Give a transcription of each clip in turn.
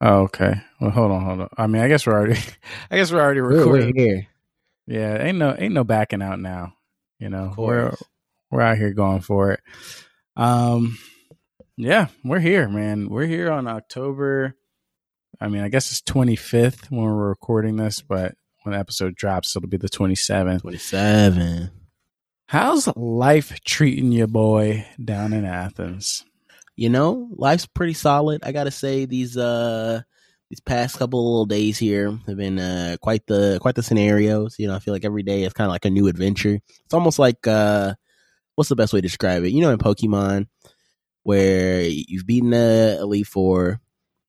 Oh, okay. Well, hold on, hold on. I mean, I guess we're already, I guess we're already recording. we're here. Yeah, ain't no, ain't no backing out now. You know, we're we're out here going for it. Um, yeah, we're here, man. We're here on October. I mean, I guess it's twenty fifth when we're recording this, but when the episode drops, it'll be the twenty seventh. 27. How's life treating you, boy, down in Athens? You know, life's pretty solid. I gotta say these uh these past couple of little days here have been uh quite the quite the scenarios. You know, I feel like every day is kind of like a new adventure. It's almost like uh what's the best way to describe it? You know, in Pokemon, where you've beaten the Elite Four,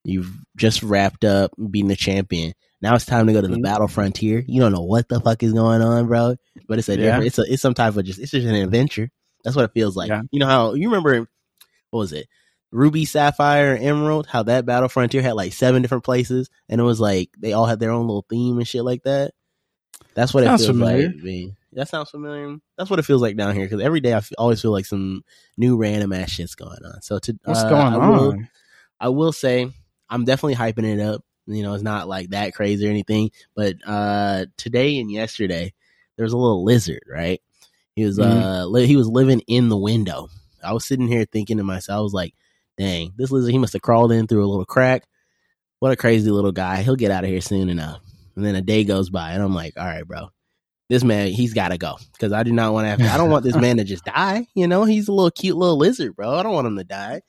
you've just wrapped up beating the champion. Now it's time to go to the Mhm. battle frontier. You don't know what the fuck is going on, bro. But it's a Yeah. different. It's a it's some type of just. It's just an adventure. That's what it feels like. Yeah. You know how you remember? What was it? Ruby, Sapphire, and Emerald. How that battle frontier had like seven different places, and it was like they all had their own little theme and shit like that. That's what Sounds it feels familiar. like. Man. That sounds familiar. That's what it feels like down here. Because every day I f- always feel like some new random ass shit's going on. So to What's uh, going I will- on? I will say I'm definitely hyping it up. You know, it's not like that crazy or anything. But uh today and yesterday, there was a little lizard, right? He was uh li- he was living in the window. I was sitting here thinking to myself, I was like, dang, this lizard he must have crawled in through a little crack. What a crazy little guy. He'll get out of here soon enough. And then a day goes by and I'm like, all right, bro. This man, he's got to go because I do not want to have. I don't want this man to just die. You know, he's a little cute little lizard, bro. I don't want him to die.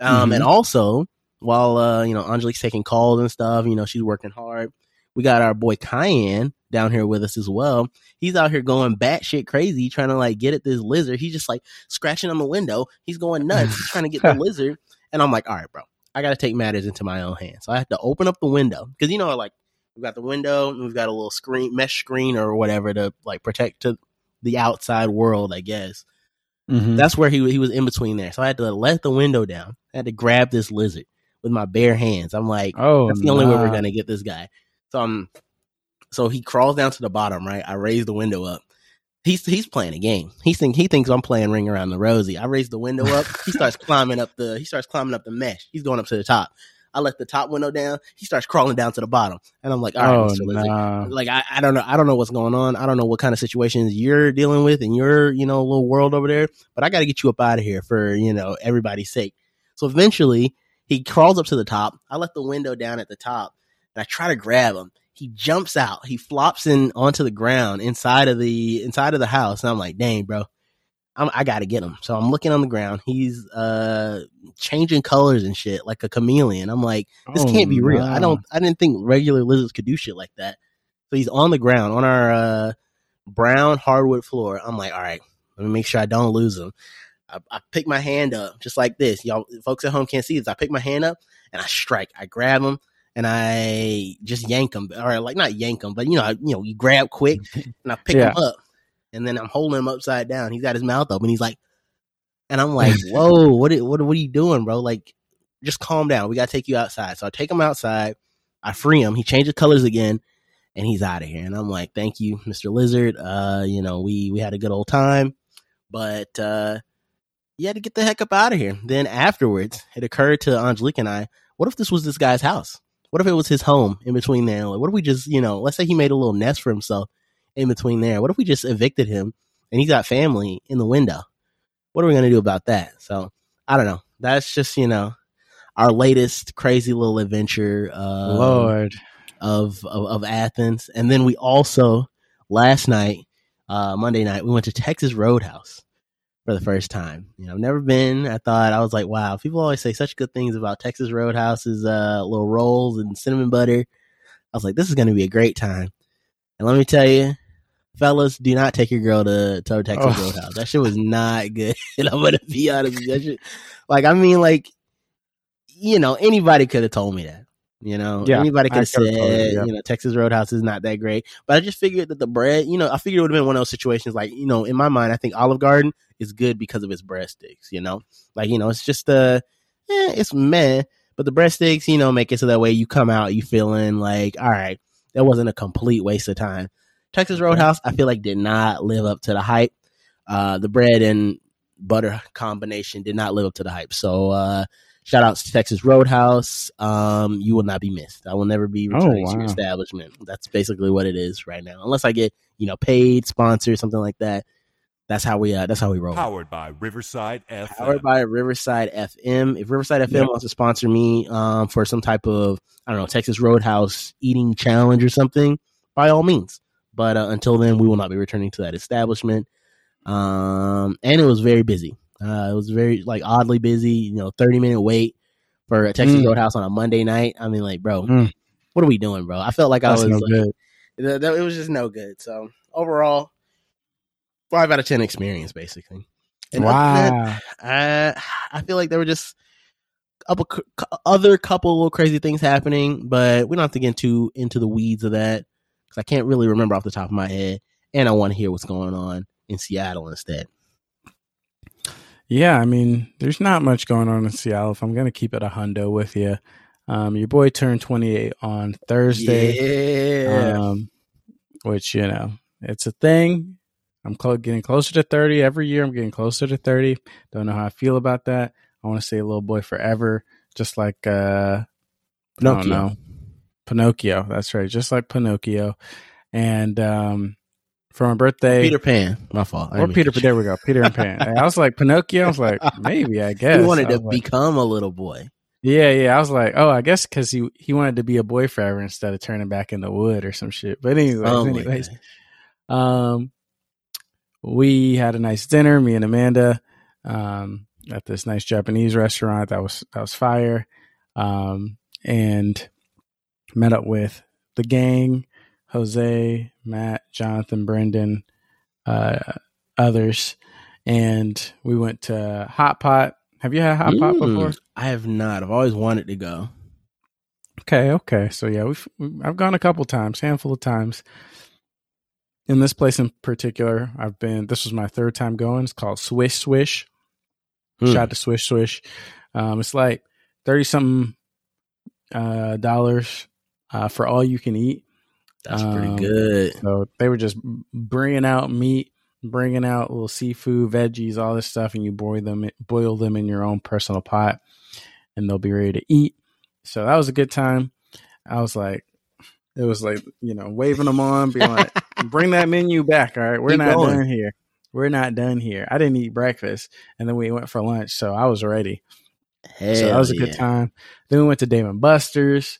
Um, Mhm. and also while uh, you know Angelique's taking calls and stuff, you know she's working hard. We got our boy Cayenne down here with us as well. He's out here going batshit crazy, trying to like get at this lizard. He's just like scratching on the window. He's going nuts. He's trying to get the lizard. And I'm like, all right, bro, I got to take matters into my own hands. So I have to open up the window because you know, like we've got the window and we've got a little screen, mesh screen or whatever to like protect to the outside world, I guess. Mhm. That's where he he was in between there. So I had to let the window down. I had to grab this lizard with my bare hands. I'm like, oh, that's the only way we're gonna get this guy. So um, so he crawls down to the bottom. Right, I raise the window up. He's he's playing a game. He think he thinks I'm playing Ring Around the Rosie. I raise the window up. He starts climbing up the he starts climbing up the mesh. He's going up to the top. I let the top window down. He starts crawling down to the bottom, and I'm like, all right, oh, Mr. Lizard nah. like I, I don't know I don't know what's going on. I don't know what kind of situations you're dealing with in your, you know, little world over there, but I got to get you up out of here for, you know, everybody's sake. So eventually, he crawls up to the top. I let the window down at the top and I try to grab him. He jumps out. He flops in onto the ground inside of the inside of the house and I'm like, "Dang, bro. I'm, I got to get him." So I'm looking on the ground. He's uh changing colors and shit like a chameleon. I'm like, this Oh, can't be real. nah. I don't. I didn't think regular lizards could do shit like that. So he's on the ground on our uh, brown hardwood floor. I'm like, all right, let me make sure I don't lose him. I, I pick my hand up just like this. Y'all, folks at home can't see this. I pick my hand up and I strike. I grab him and I just yank him, or like not yank him, but you know, I, you know, you grab quick and I pick Yeah. him up, and then I'm holding him upside down. He's got his mouth open. He's like, and I'm like, whoa, what, what, what are you doing, bro? Like, just calm down. We got to take you outside. So I take him outside. I free him. He changes colors again and he's out of here. And I'm like, thank you, Mr. Lizard. Uh, you know, we, we had a good old time, but, uh, you had to get the heck up out of here. Then afterwards, it occurred to Angelique and I, what if this was this guy's house? What if it was his home in between there? Like, what if we just, you know, let's say he made a little nest for himself in between there. What if we just evicted him and he's got family in the window? What are we going to do about that? So I don't know. That's just, you know, our latest crazy little adventure. Uh, Lord. of, of of Athens, and then we also last night, uh, Monday night, we went to Texas Roadhouse for the first time. You know, I've never been. I thought I was like, wow, people always say such good things about Texas Roadhouse's uh, little rolls and cinnamon butter. I was like, this is going to be a great time. And let me tell you, fellas, do not take your girl to, to Texas Oh. Roadhouse. That shit was not good. and I'm gonna be honest with you. That shit, like, I mean, like, you know, anybody could have told me that. You know, Yeah, anybody could I have said, could've you, yeah. you know, Texas Roadhouse is not that great. But I just figured that the bread, you know, I figured it would have been one of those situations like, you know, in my mind, I think Olive Garden is good because of its breadsticks, you know? Like, you know, it's just uh eh, it's meh. But the breadsticks, you know, make it so that way you come out, you feeling like, all right, that wasn't a complete waste of time. Texas Roadhouse, I feel like did not live up to the hype. Uh, the bread and butter combination did not live up to the hype. So, uh, Shout outs to Texas Roadhouse. Um, you will not be missed. I will never be Oh, returning to wow. your establishment. That's basically what it is right now. Unless I get you know paid, sponsored, something like that. That's how we. Uh, that's how we roll. Powered by Riverside FM. Powered by Riverside FM. If Riverside FM Yep. wants to sponsor me um, for some type of, I don't know, Texas Roadhouse eating challenge or something, by all means. But uh, until then, we will not be returning to that establishment. Um, and it was very busy. Uh, it was very, like, oddly busy, you know, 30 minute wait for a Texas Mm. Roadhouse on a Monday night. I mean, like, bro, Mm. what are we doing, bro? I felt like That's I was, no like, th- th- it was just no good. So overall, five out of 10 experience, basically. And that, Wow. uh, I feel like there were just a couple, cou- other couple little crazy things happening, but we don't have to get into into the weeds of that because I can't really remember off the top of my head, and I want to hear what's going on in Seattle instead. Yeah, I mean, there's not much going on in Seattle. If I'm going to keep it a hundo with you, um, your boy turned 28 on Thursday, Yeah, um, which you know it's a thing. I'm clo- getting closer to 30 every year. I'm getting closer to 30. Don't know how I feel about that. I want to say little boy forever, just like uh, I don't Pinocchio. know. Pinocchio. That's right, just like Pinocchio. And um, for my birthday, Peter Pan. My fault. I or Peter. to- There we go, Peter and Pan. And I was like Pinocchio. I was like maybe I guess He wanted to like, become a little boy. Yeah, yeah. I was like, oh, I guess because he he wanted to be a boy forever instead of turning back into wood or some shit. But anyways, Oh anyways, um, we had a nice dinner, me and Amanda, um, at this nice Japanese restaurant. That was that was fire. Um, and met up with the gang, Jose, Matt, Jonathan, Brendan, uh, others, and we went to Hot Pot. Have you had Hot Pot Mm, before? I have not. I've always wanted to go. Okay, okay. So yeah, we've I've gone a couple times, handful of times. In this place in particular, I've been. This was my third time going. It's called Swish Swish. Hmm. Shout to Swish Swish. Um, it's like thirty something uh, dollars uh, for all you can eat. That's Um, pretty good. So they were just bringing out meat, bringing out little seafood, veggies, all this stuff, and you boil them, boil them in your own personal pot, and they'll be ready to eat. So that was a good time. I was like, it was like you know waving them on, being like, bring that menu back. All right, we're Keep not going. done here. We're not done here. I didn't eat breakfast, and then we went for lunch, so I was ready. Hell So that was a yeah. good time. Then we went to Dave and Buster's.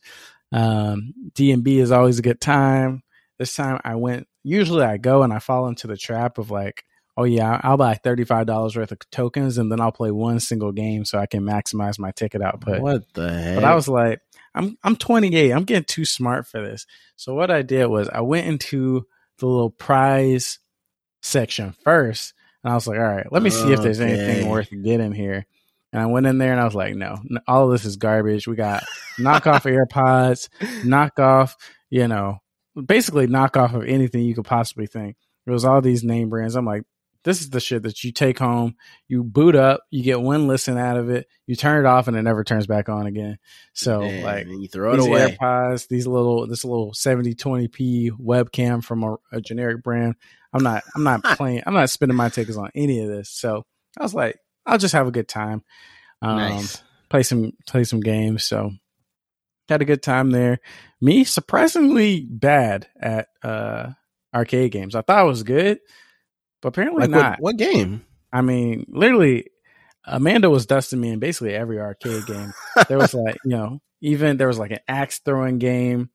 Um, D and B is always a good time. This time I went. Usually I go and I fall into the trap of like, oh yeah, I'll buy thirty five dollars worth of tokens and then I'll play one single game so I can maximize my ticket output. What the heck? But I was like, I'm I'm 28. I'm getting too smart for this. So what I did was I went into the little prize section first, and I was like, all right, let me see if there's anything worth getting here. And I went in there and I was like, no, all of this is garbage. We got knockoff AirPods, knockoff, you know, basically knockoff of anything you could possibly think. It was all these name brands. I'm like, this is the shit that you take home, you boot up, you get one listen out of it, you turn it off, and it never turns back on again. So Damn, like you throw it these away. AirPods, these little this little 7020p webcam from a, a generic brand. I'm not I'm not playing I'm not spending my tickets on any of this. So I was like, I'll just have a good time. Um nice. play some play some games. So had a good time there. Me surprisingly bad at uh arcade games. I thought I was good, but apparently Like not. what, what game? I mean, literally, Amanda was dusting me in basically every arcade game. There was like, you know, even there was like an axe throwing game.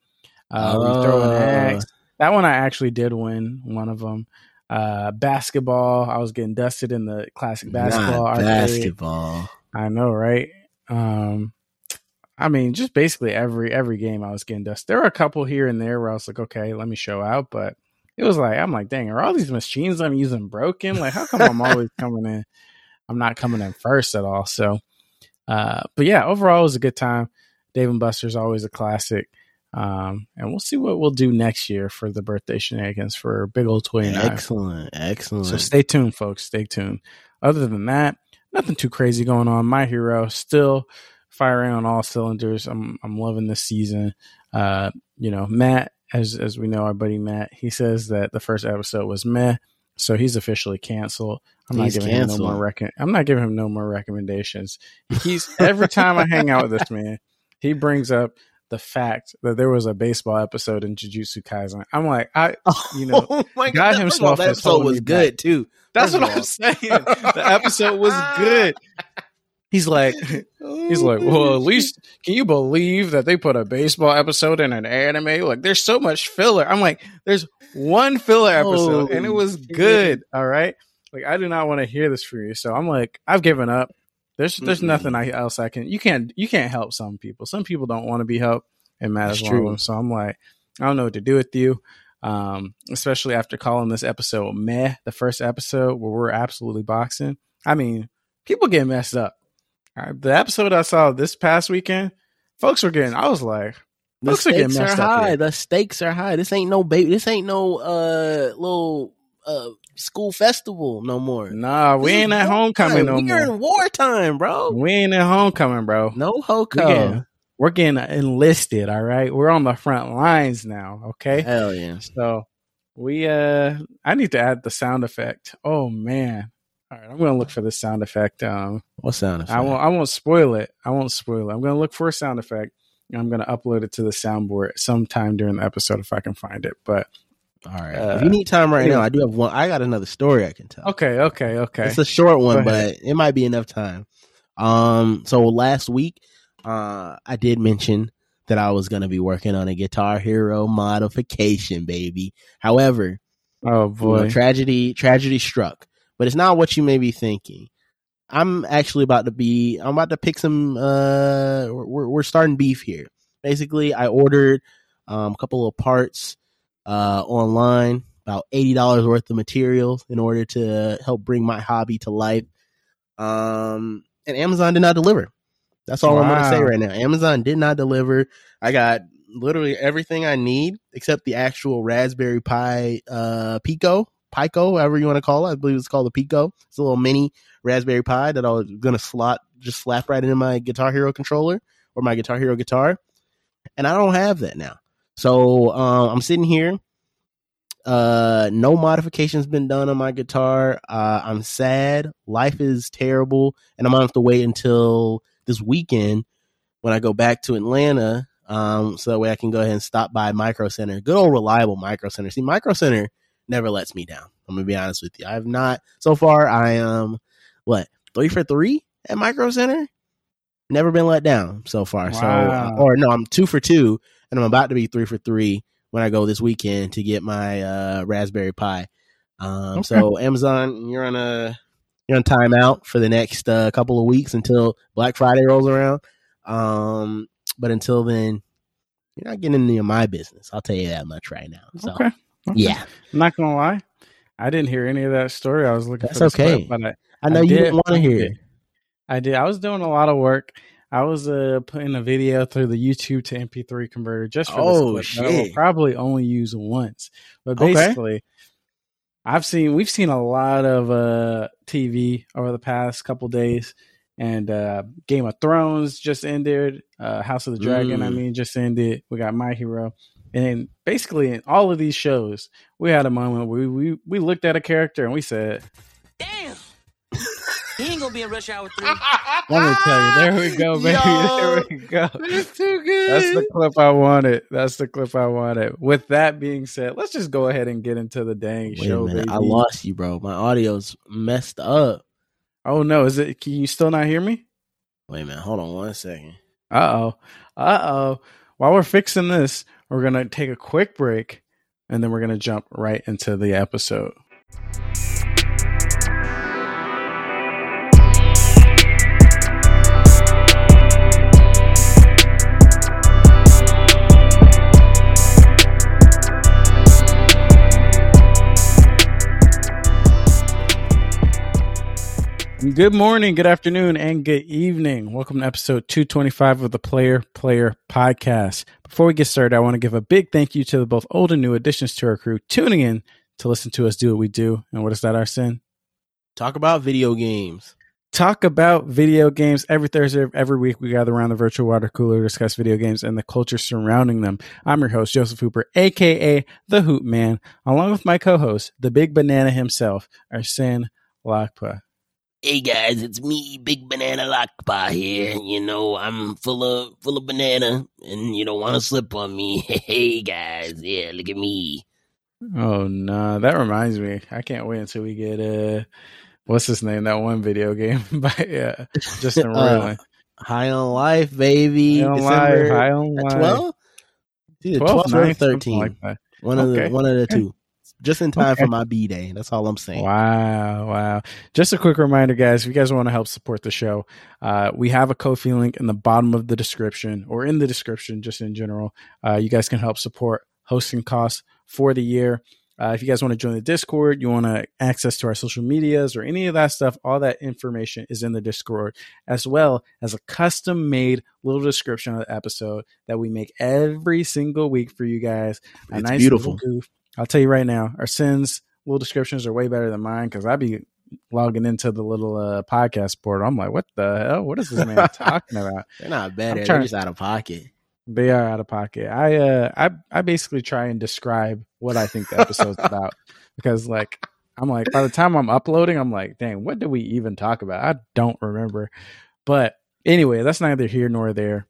Uh, where you throw an Oh. axe. That one I actually did win one of them. Uh, basketball. I was getting dusted in the classic basketball Not arcade. basketball. I know, right? Um, I mean, just basically every every game I was getting dusted. There were a couple here and there where I was like, okay, let me show out, but it was like I'm like, dang, are all these machines I'm using broken? Like, how come I'm always coming in? I'm not coming in first at all. So, uh, but yeah, overall it was a good time. Dave and Buster's always a classic. Um, and we'll see what we'll do next year for the birthday shenanigans for Big Old 29. Excellent. Excellent. So stay tuned, folks. Stay tuned. Other than that, nothing too crazy going on. My hero still firing on all cylinders. I'm I'm loving this season. Uh, you know, Matt, as as we know, our buddy Matt, he says that the first episode was meh. so he's officially canceled. I'm He's not giving him no more rec- I'm not giving him no more recommendations. He's every time I hang out with this man, he brings up the fact that there was a baseball episode in Jujutsu Kaisen. I'm like, I oh You know, oh my God of himself that is episode was good too. that's what I'm saying. The episode was good. He's like, he's like, well, at oh, least can you believe that they put a baseball episode in an anime? Like, there's so much filler. I'm like, there's one filler episode, and it was good. All right, like I do not want to hear this from you. So I'm like, I've given up. There's there's Mm-mm. nothing I, else I can. You can't you can't help some people. Some people don't want to be helped, and Matt is That's one of true. them. So I'm like, I don't know what to do with you. Um, especially after calling this episode meh, the first episode where we're absolutely boxing. I mean, people get messed up. All right, the episode I saw this past weekend, folks were getting. I was like, The Folks are getting stakes are high. The stakes are high. This ain't no baby. This ain't no uh little uh school festival no more. nah, we ain't at homecoming no We're more. in wartime, bro. We ain't at homecoming, bro. No We hoko. getting, we're getting enlisted. All right, we're on the front lines now. Okay, Hell yeah. so we uh, I need to add the sound effect. Oh man. All right, I'm gonna look for the sound effect. Um, What sound effect? I won't. I won't spoil it. I won't spoil it. I'm gonna look for a sound effect. I'm gonna upload it to the soundboard sometime during the episode if I can find it. But All right. Uh, if you need time right yeah. now, I do have one. I got another story I can tell. okay, okay, okay. It's a short one, but it might be enough time. Um, so last week, uh, I did mention that I was going to be working on a Guitar Hero modification, baby. However, oh you know, boy. tragedy, tragedy struck, but it's not what you may be thinking. I'm actually about to be, I'm about to pick some, uh, we're, we're starting beef here. Basically, I ordered, um, a couple of parts, uh, online, about $80 worth of materials in order to help bring my hobby to life. Um, and Amazon did not deliver. That's all I'm going to say right now. Amazon did not deliver. I got literally everything I need except the actual Raspberry Pi uh Pico, Pico, however you want to call it. I believe it's called the Pico. It's a little mini Raspberry Pi that I was gonna slot just slap right into my Guitar Hero controller or my Guitar Hero guitar. And I don't have that now. So um, I'm sitting here. Uh, no modifications been done on my guitar. Uh, I'm sad. Life is terrible, and I'm gonna have to wait until this weekend when I go back to Atlanta. Um, so that way I can go ahead and stop by Micro Center. Good old reliable Micro Center. See, Micro Center never lets me down. I'm gonna be honest with you. I have not so far. I am what three for three at Micro Center. Never been let down so far. So, or no, I'm two for two, and I'm about to be three for three when I go this weekend to get my uh, Raspberry Pi. Um, Okay. So Amazon, you're on a you're on timeout for the next uh, couple of weeks until Black Friday rolls around. Um, but until then, you're not getting into my business. I'll tell you that much right now. So okay. okay. yeah, I'm not gonna lie. I didn't hear any of that story. I was looking That's for okay. clip, but I, I know I you did- didn't want to hear it. I did. I was doing a lot of work. I was uh, putting a video through the YouTube to MP3 converter just for Oh, this clip that I will shit. probably only use once. But Okay. basically, I've seen we've seen a lot of uh, TV over the past couple days, and uh, Game of Thrones just ended. Uh, House of the Dragon, I Mm. mean, just ended. We got My Hero, and then basically in all of these shows, we had a moment where we we, we looked at a character and we said. He ain't gonna be in rush hour three. Let me tell you, there we go, baby. there we go. That's too good. That's the clip I wanted. That's the clip I wanted. With that being said, let's just go ahead and get into the dang Wait show, a minute, baby. I lost you, bro. My audio's messed up. oh no, is it? Can you still not hear me? Wait a minute, hold on one second. Uh oh. Uh oh. While we're fixing this, we're gonna take a quick break, and then we're gonna jump right into the episode. Good morning, good afternoon, and good evening. Welcome to episode 225 of the Player Player Podcast. Before we get started, I want to give a big thank you to the both old and new additions to our crew tuning in to listen to us do what we do. And what is that, Arsene? Talk about video games. talk about video games every Thursday, every week. We gather around the virtual water cooler to discuss video games and the culture surrounding them. I'm your host, Joseph Hooper, aka the Hoop Man, along with my co-host, the Big Banana himself, Arsene Lakpa. Hey guys, it's me, Big Banana Lakpa here. You know, I'm full of full of banana, and you don't want to slip on me. Hey guys, yeah, look at me. Oh no, that reminds me. I can't wait until we get uh what's his name? That one video game by uh, Justin Uh, Roiland. High on life, baby. High on December life, high on life. twelve. Either 12, 12 or 9, something 13. like one of Okay. the one of the two. Just in time Okay. for my B day. That's all I'm saying. Wow, wow. Just a quick reminder, guys, if you guys want to help support the show, uh, we have a Ko-fi link in the bottom of the description or in the description, just in general. Uh, you guys can help support hosting costs for the year. Uh, if you guys want to join the Discord, you want to access to our social medias or any of that stuff, all that information is in the Discord, as well as a custom made little description of the episode that we make every single week for you guys. A It's nice beautiful. goof. I'll tell you right now, Arsene's little descriptions are way better than mine because I'd be logging into the little uh, podcast portal. I'm like, what the hell? What is this man talking about? They're not I'm bad. They're just out of pocket. They are out of pocket. I uh I I basically try and describe what I think the episode's about because like I'm like by the time I'm uploading, I'm like, dang, what did we even talk about? I don't remember. But anyway, that's neither here nor there.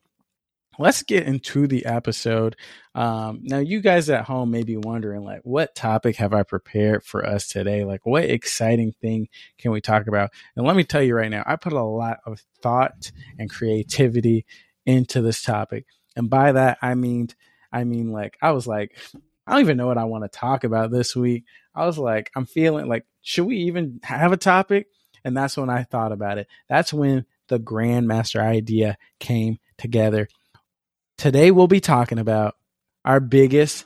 Let's get into the episode. Um, now, you guys at home may be wondering, like, what topic have I prepared for us today? Like, what exciting thing can we talk about? And let me tell you right now, I put a lot of thought and creativity into this topic. And by that, I mean, I mean, like, I was like, I don't even know what I want to talk about this week. I was like, I'm feeling like, should we even have a topic? And that's when I thought about it. That's when the Grandmaster idea came together. Today, we'll be talking about our biggest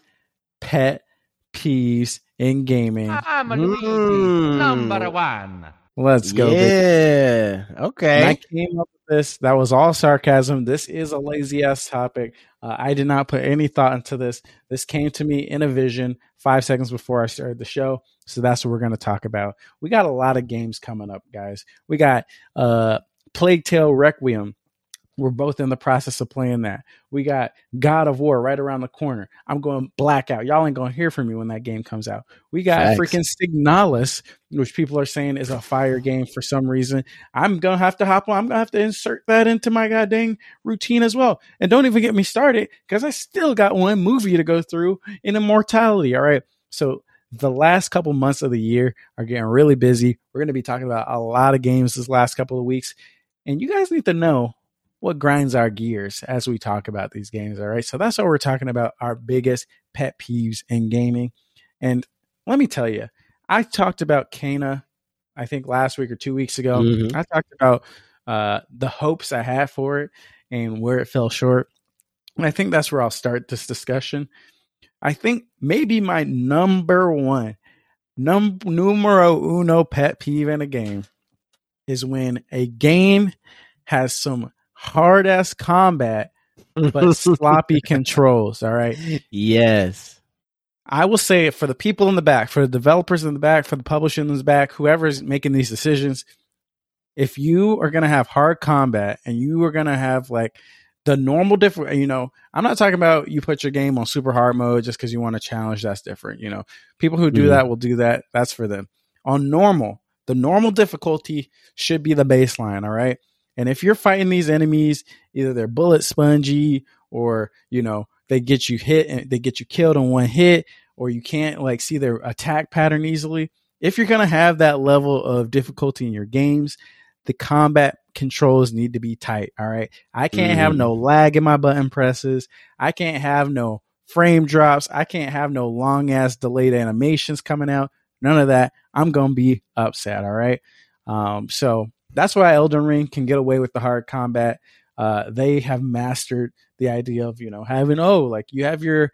pet peeves in gaming. I'm a Mm. number one. Let's go. big Yeah. And I Okay. came up with this. That was all sarcasm. This is a lazy ass topic. Uh, I did not put any thought into this. This came to me in a vision five seconds before I started the show. So that's what we're going to talk about. We got a lot of games coming up, guys. We got uh, Plague Tale Requiem. We're both in the process of playing that. We got God of War right around the corner. I'm going blackout. Y'all ain't going to hear from me when that game comes out. We got Facts. freaking Signalis, which people are saying is a fire game for some reason. I'm gonna have to hop on. I'm gonna have to insert that into my goddamn routine as well. And don't even get me started because I still got one movie to go through in Immortality. All right. So the last couple months of the year are getting really busy. We're gonna be talking about a lot of games this last couple of weeks, and you guys need to know what grinds our gears as we talk about these games. All right. So that's what we're talking about. Our biggest pet peeves in gaming. And let me tell you, I talked about Kana, I think last week or two weeks ago. Mhm. I talked about uh, the hopes I had for it and where it fell short. And I think that's where I'll start this discussion. I think maybe my number one, num numero uno pet peeve in a game is when a game has some hard ass combat but sloppy controls. All right. yes. I will say it for the people in the back, for the developers in the back, for the publishers in the back, whoever's making these decisions. If you are going to have hard combat and you are going to have like the normal different, you know, I'm not talking about you put your game on super hard mode just because you want to challenge. That's different. You know, people who do Mhm. that will do that. That's for them. On normal, the normal difficulty should be the baseline. All right. And if you're fighting these enemies, either they're bullet spongy or, you know, they get you hit and they get you killed in one hit, or you can't like see their attack pattern easily. If you're going to have that level of difficulty in your games, the combat controls need to be tight. All right. I can't have Mhm. no lag in my button presses. I can't have no frame drops. I can't have no long ass delayed animations coming out. None of that. I'm going to be upset. All right. Um, so that's why Elden Ring can get away with the hard combat. Uh, they have mastered the idea of, you know, having, oh, like you have your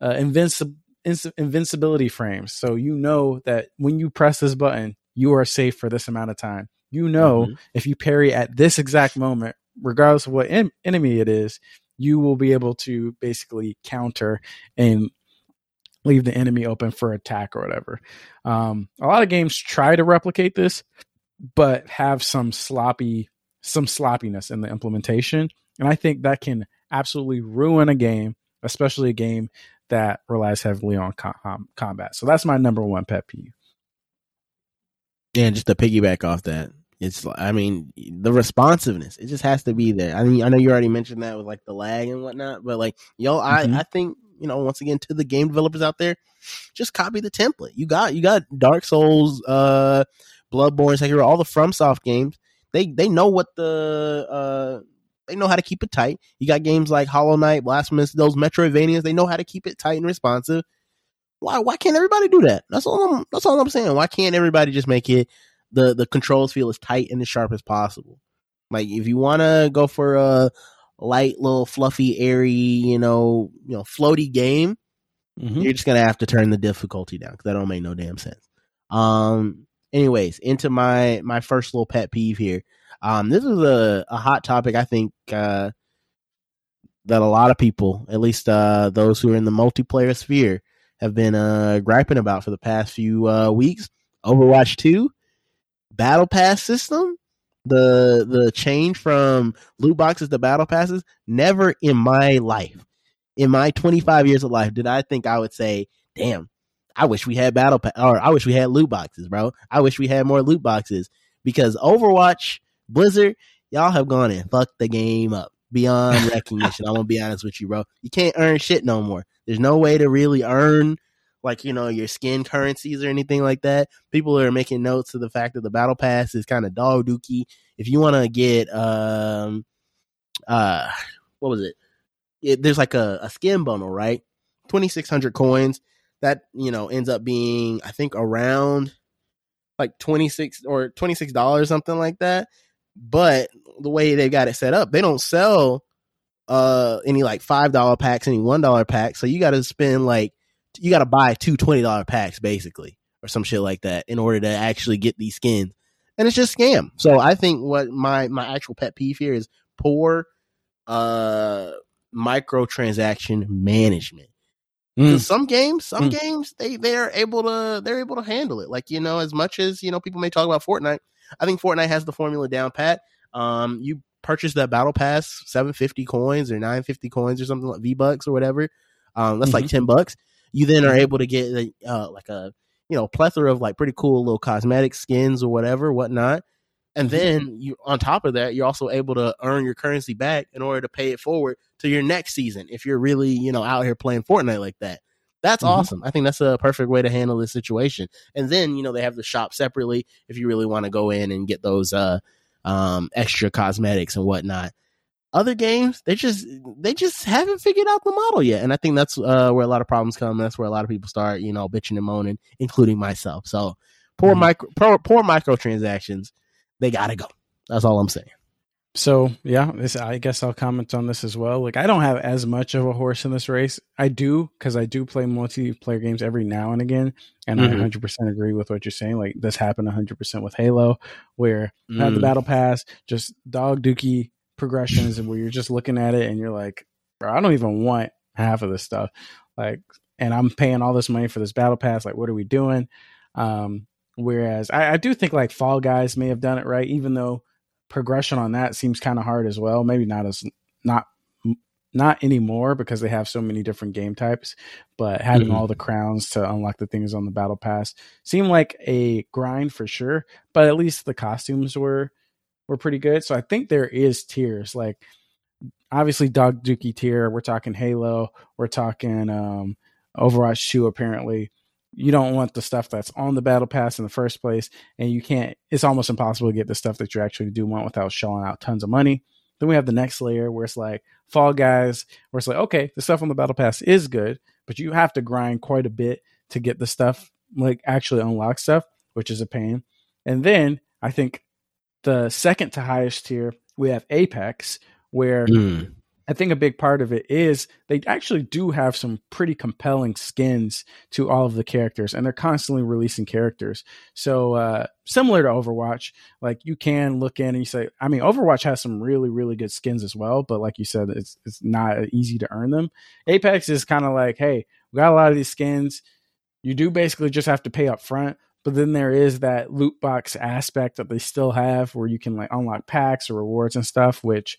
uh, invinci- ins- invincibility frames. So you know that when you press this button, you are safe for this amount of time. You know, Mhm. if you parry at this exact moment, regardless of what en- enemy it is, you will be able to basically counter and leave the enemy open for attack or whatever. Um, a lot of games try to replicate this, but have some sloppy some sloppiness in the implementation. And I think that can absolutely ruin a game, especially a game that relies heavily on com- combat. So that's my number one pet peeve. Yeah, just to piggyback off that, it's I mean the responsiveness. It just has to be there. I mean, I know you already mentioned that with like the lag and whatnot, but like yo, Mhm. I I think you know once again to the game developers out there, just copy the template. You got you got Dark Souls, uh, Bloodborne, Sekiro, all the FromSoft games. They they know what the uh they know how to keep it tight. You got games like Hollow Knight, Blasphemous, those Metroidvanias. They know how to keep it tight and responsive. Why why can't everybody do that? That's all I'm that's all I'm saying. Why can't everybody just make it the the controls feel as tight and as sharp as possible? Like if you want to go for a light, little fluffy, airy, you know, you know, floaty game, Mhm. you're just gonna have to turn the difficulty down because that don't make no damn sense. Um. Anyways, into my my first little pet peeve here. Um. This is a a hot topic. I think uh that a lot of people, at least uh those who are in the multiplayer sphere, have been uh griping about for the past few uh weeks. Overwatch Two battle pass system. The the change from loot boxes to battle passes. Never in my life in my 25 years of life did I think I would say, damn, I wish we had battle pa- or I wish we had loot boxes, bro. I wish we had more loot boxes because Overwatch, Blizzard, y'all have gone and fucked the game up beyond recognition. I'm gonna be honest with you, bro. You can't earn shit no more. There's no way to really earn like you know your skin currencies or anything like that. People are making notes of the fact that the battle pass is kind of dog dookie. If you want to get um uh what was it? it, there's like a, a skin bundle, right? 2600 coins that, you know, ends up being, I think around like 26 or $26, something like that. But the way they got it set up, they don't sell uh any like $5 packs, any $1 packs. So you got to spend like, you got to buy two $20 packs basically or some shit like that in order to actually get these skins. And it's just scam. So I think what my, my actual pet peeve here is poor, uh, microtransaction management. 'Cause Some games, some Mm. games, they they're able to they're able to handle it. Like you know, as much as you know, people may talk about Fortnite. I think Fortnite has the formula down pat. Um, you purchase that battle pass, seven fifty coins or nine fifty coins or something like V bucks or whatever. Um, that's like ten bucks. You then are able to get like, uh like a you know plethora of like pretty cool little cosmetic skins or whatever, whatnot. And then you on top of that, you're also able to earn your currency back in order to pay it forward to your next season if you're really, you know, out here playing Fortnite like that. That's Mhm. awesome. I think that's a perfect way to handle this situation. And then, you know, they have the shop separately if you really want to go in and get those uh um extra cosmetics and whatnot. Other games, they just they just haven't figured out the model yet. And I think that's uh where a lot of problems come. That's where a lot of people start, you know, bitching and moaning, including myself. So poor Mhm. micro poor, poor microtransactions, they gotta go. That's all I'm saying. So yeah, this I guess I'll comment on this as well. Like I don't have as much of a horse in this race. I do because I do play multiplayer games every now and again, and I Mhm. 100 percent agree with what you're saying. Like this happened 100 percent with Halo, where have the Mm. battle pass, just dog dookie progressions, and where you're just looking at it and you're like, bro, I don't even want half of this stuff. Like, and I'm paying all this money for this battle pass. Like, what are we doing? Um, whereas I, I do think like Fall Guys may have done it right, even though progression on that seems kind of hard as well. Maybe not as not not anymore because they have so many different game types. But having Mhm. all the crowns to unlock the things on the battle pass seemed like a grind for sure. But at least the costumes were were pretty good. So I think there is tiers like obviously Dog Dookie tier. We're talking Halo. We're talking um, Overwatch Two. Apparently, you don't want the stuff that's on the battle pass in the first place, and you can't. It's almost impossible to get the stuff that you actually do want without shelling out tons of money. Then we have the next layer where it's like Fall Guys, where it's like, okay, the stuff on the battle pass is good, but you have to grind quite a bit to get the stuff like actually unlock stuff, which is a pain. And then I think the second to highest tier we have Apex, where Mm. I think a big part of it is they actually do have some pretty compelling skins to all of the characters, and they're constantly releasing characters. So uh, similar to Overwatch, like you can look in and you say, I mean, Overwatch has some really really good skins as well, but like you said, it's it's not easy to earn them. Apex is kind of like, hey, we got a lot of these skins. You do basically just have to pay up front, but then there is that loot box aspect that they still have where you can like unlock packs or rewards and stuff, which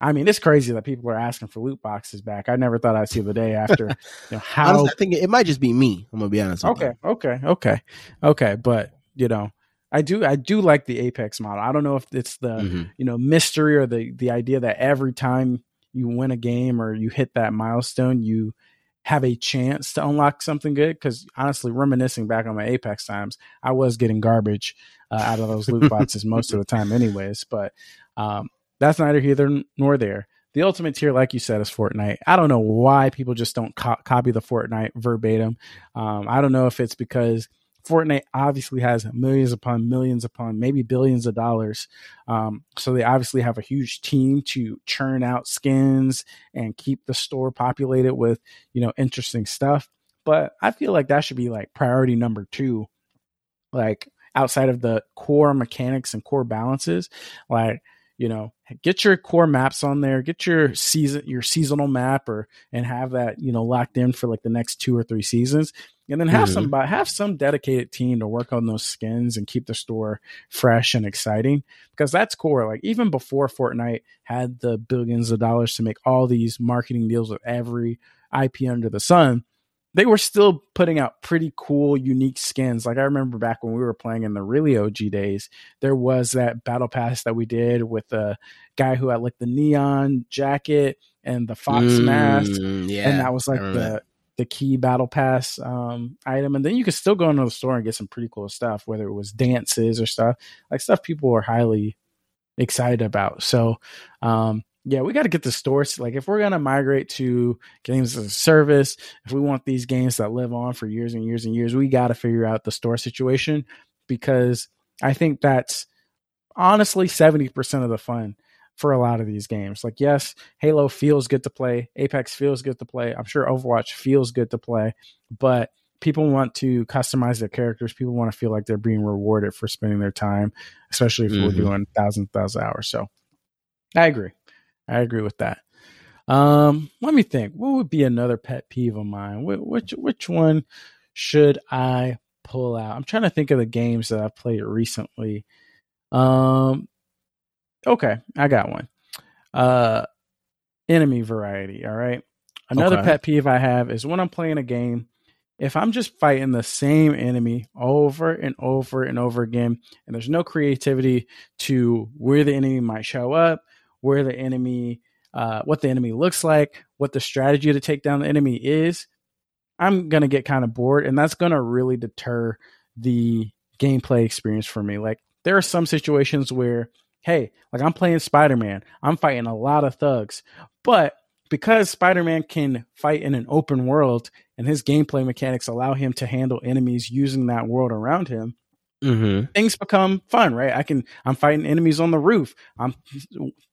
I mean, it's crazy that people are asking for loot boxes back. I never thought I'd see the day after. You know, how Honestly, I think it, might just be me. I'm gonna be honest. okay, you. okay, okay, okay, but you know, I do, I do like the Apex model. I don't know if it's the Mhm. you know mystery or the the idea that every time you win a game or you hit that milestone, you have a chance to unlock something good. Because honestly, reminiscing back on my Apex times, I was getting garbage uh, out of those loot boxes most of the time, anyways. But um, that's neither here nor there. The ultimate tier, like you said, is Fortnite. I don't know why people just don't co- copy the Fortnite verbatim. Um, I don't know if it's because Fortnite obviously has millions upon millions upon maybe billions of dollars. Um, so they obviously have a huge team to churn out skins and keep the store populated with, you know, interesting stuff. But I feel like that should be like priority number two. Like outside of the core mechanics and core balances, like, you know, get your core maps on there, get your season your seasonal map or and have that, you know, locked in for like the next two or three seasons and then have Mhm. some have some dedicated team to work on those skins and keep the store fresh and exciting because that's core like even before fortnite had the billions of dollars to make all these marketing deals with every ip under the sun they were still putting out pretty cool unique skins like i remember back when we were playing in the really og days there was that battle pass that we did with the guy who had like the neon jacket and the fox mask Mm, yeah, and that was like the that. the key battle pass um, item. And then you could still go into the store and get some pretty cool stuff, whether it was dances or stuff like stuff people were highly excited about. So, um, yeah, we got to get the stores. Like, if we're gonna migrate to games as a service, if we want these games that live on for years and years and years, we got to figure out the store situation because I think that's honestly seventy percent of the fun for a lot of these games. Like, yes, Halo feels good to play, Apex feels good to play. I'm sure Overwatch feels good to play, but people want to customize their characters. People want to feel like they're being rewarded for spending their time, especially if we're Mhm. doing thousands, thousand hours. So, I agree. I agree with that. Um, let me think. What would be another pet peeve of mine? Wh- Which which one should I pull out? I'm trying to think of the games that I've played recently. Um, okay, I got one. Uh, enemy variety. All right. Another Okay. pet peeve I have is when I'm playing a game. If I'm just fighting the same enemy over and over and over again, and there's no creativity to where the enemy might show up, where the enemy, uh, what the enemy looks like, what the strategy to take down the enemy is, I'm gonna get kind of bored, and that's gonna really deter the gameplay experience for me. Like there are some situations where, hey, like I'm playing Spider Man, I'm fighting a lot of thugs, but because Spider Man can fight in an open world and his gameplay mechanics allow him to handle enemies using that world around him, Mhm. things become fun, right? I can I'm fighting enemies on the roof. I'm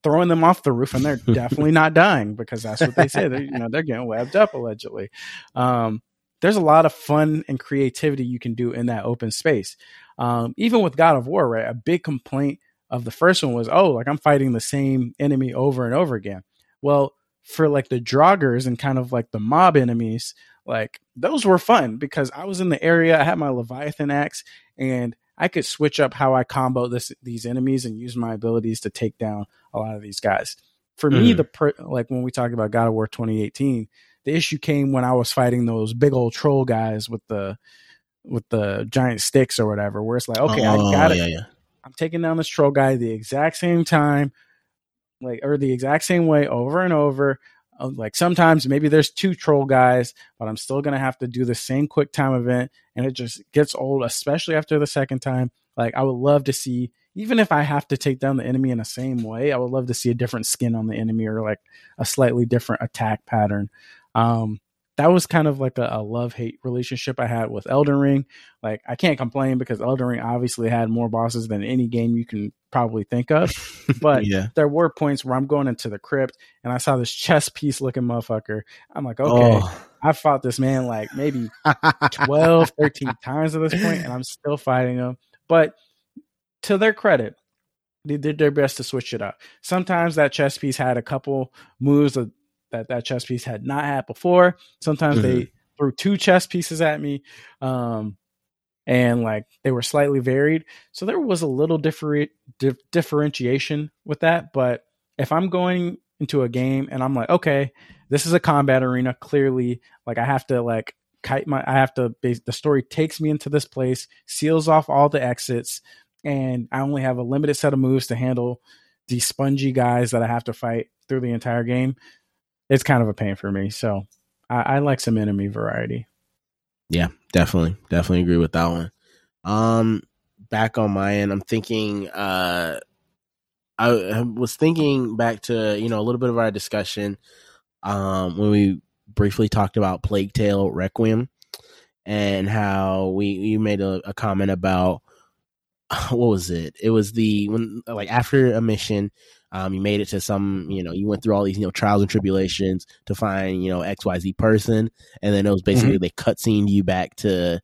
throwing them off the roof and they're definitely not dying because that's what they say. They're, you know, they're getting webbed up allegedly. Um, there's a lot of fun and creativity you can do in that open space. Um, even with God of War, right? A big complaint of the first one was, oh, like I'm fighting the same enemy over and over again. Well, for like the Draugrs and kind of like the mob enemies, like those were fun because I was in the area, I had my Leviathan axe, and I could switch up how I combo this these enemies and use my abilities to take down a lot of these guys. For me, Mhm. the per, like when we talk about God of War 2018, the issue came when I was fighting those big old troll guys with the with the giant sticks or whatever, where it's like, okay, Oh, I got it. Yeah, yeah. I'm taking down this troll guy the exact same time, like or the exact same way over and over. Like sometimes maybe there's two troll guys, but I'm still gonna have to do the same quick time event, and it just gets old, especially after the second time. Like I would love to see, even if I have to take down the enemy in the same way, I would love to see a different skin on the enemy or like a slightly different attack pattern. Um, that was kind of like a, a love hate relationship I had with Elden Ring. Like I can't complain because Elden Ring obviously had more bosses than any game you can probably think of. But yeah. there were points where I'm going into the crypt and I saw this chess piece looking motherfucker. I'm like, okay, Oh. I fought this man like maybe 12, 13 times at this point, and I'm still fighting him. But to their credit, they did their best to switch it up. Sometimes that chess piece had a couple moves that that, that chess piece had not had before. Sometimes they threw two chess pieces at me. Um, and like they were slightly varied. So there was a little different dif- differentiation with that. But if I'm going into a game and I'm like, okay, this is a combat arena, clearly, like I have to like kite my, I have to. The story takes me into this place, seals off all the exits, and I only have a limited set of moves to handle these spongy guys that I have to fight through the entire game. It's kind of a pain for me. So I, I like some enemy variety. Yeah, definitely, definitely agree with that one. Um, back on my end, I'm thinking. Uh, I, was thinking back to you know a little bit of our discussion, um, when we briefly talked about Plague Tale Requiem, and how we you made a, a comment about what was it? It was the when like after a mission, um, you made it to some, you know, you went through all these, you know, trials and tribulations to find, you know, X Y Z person, and then it was basically mm-hmm. they cutscene you back to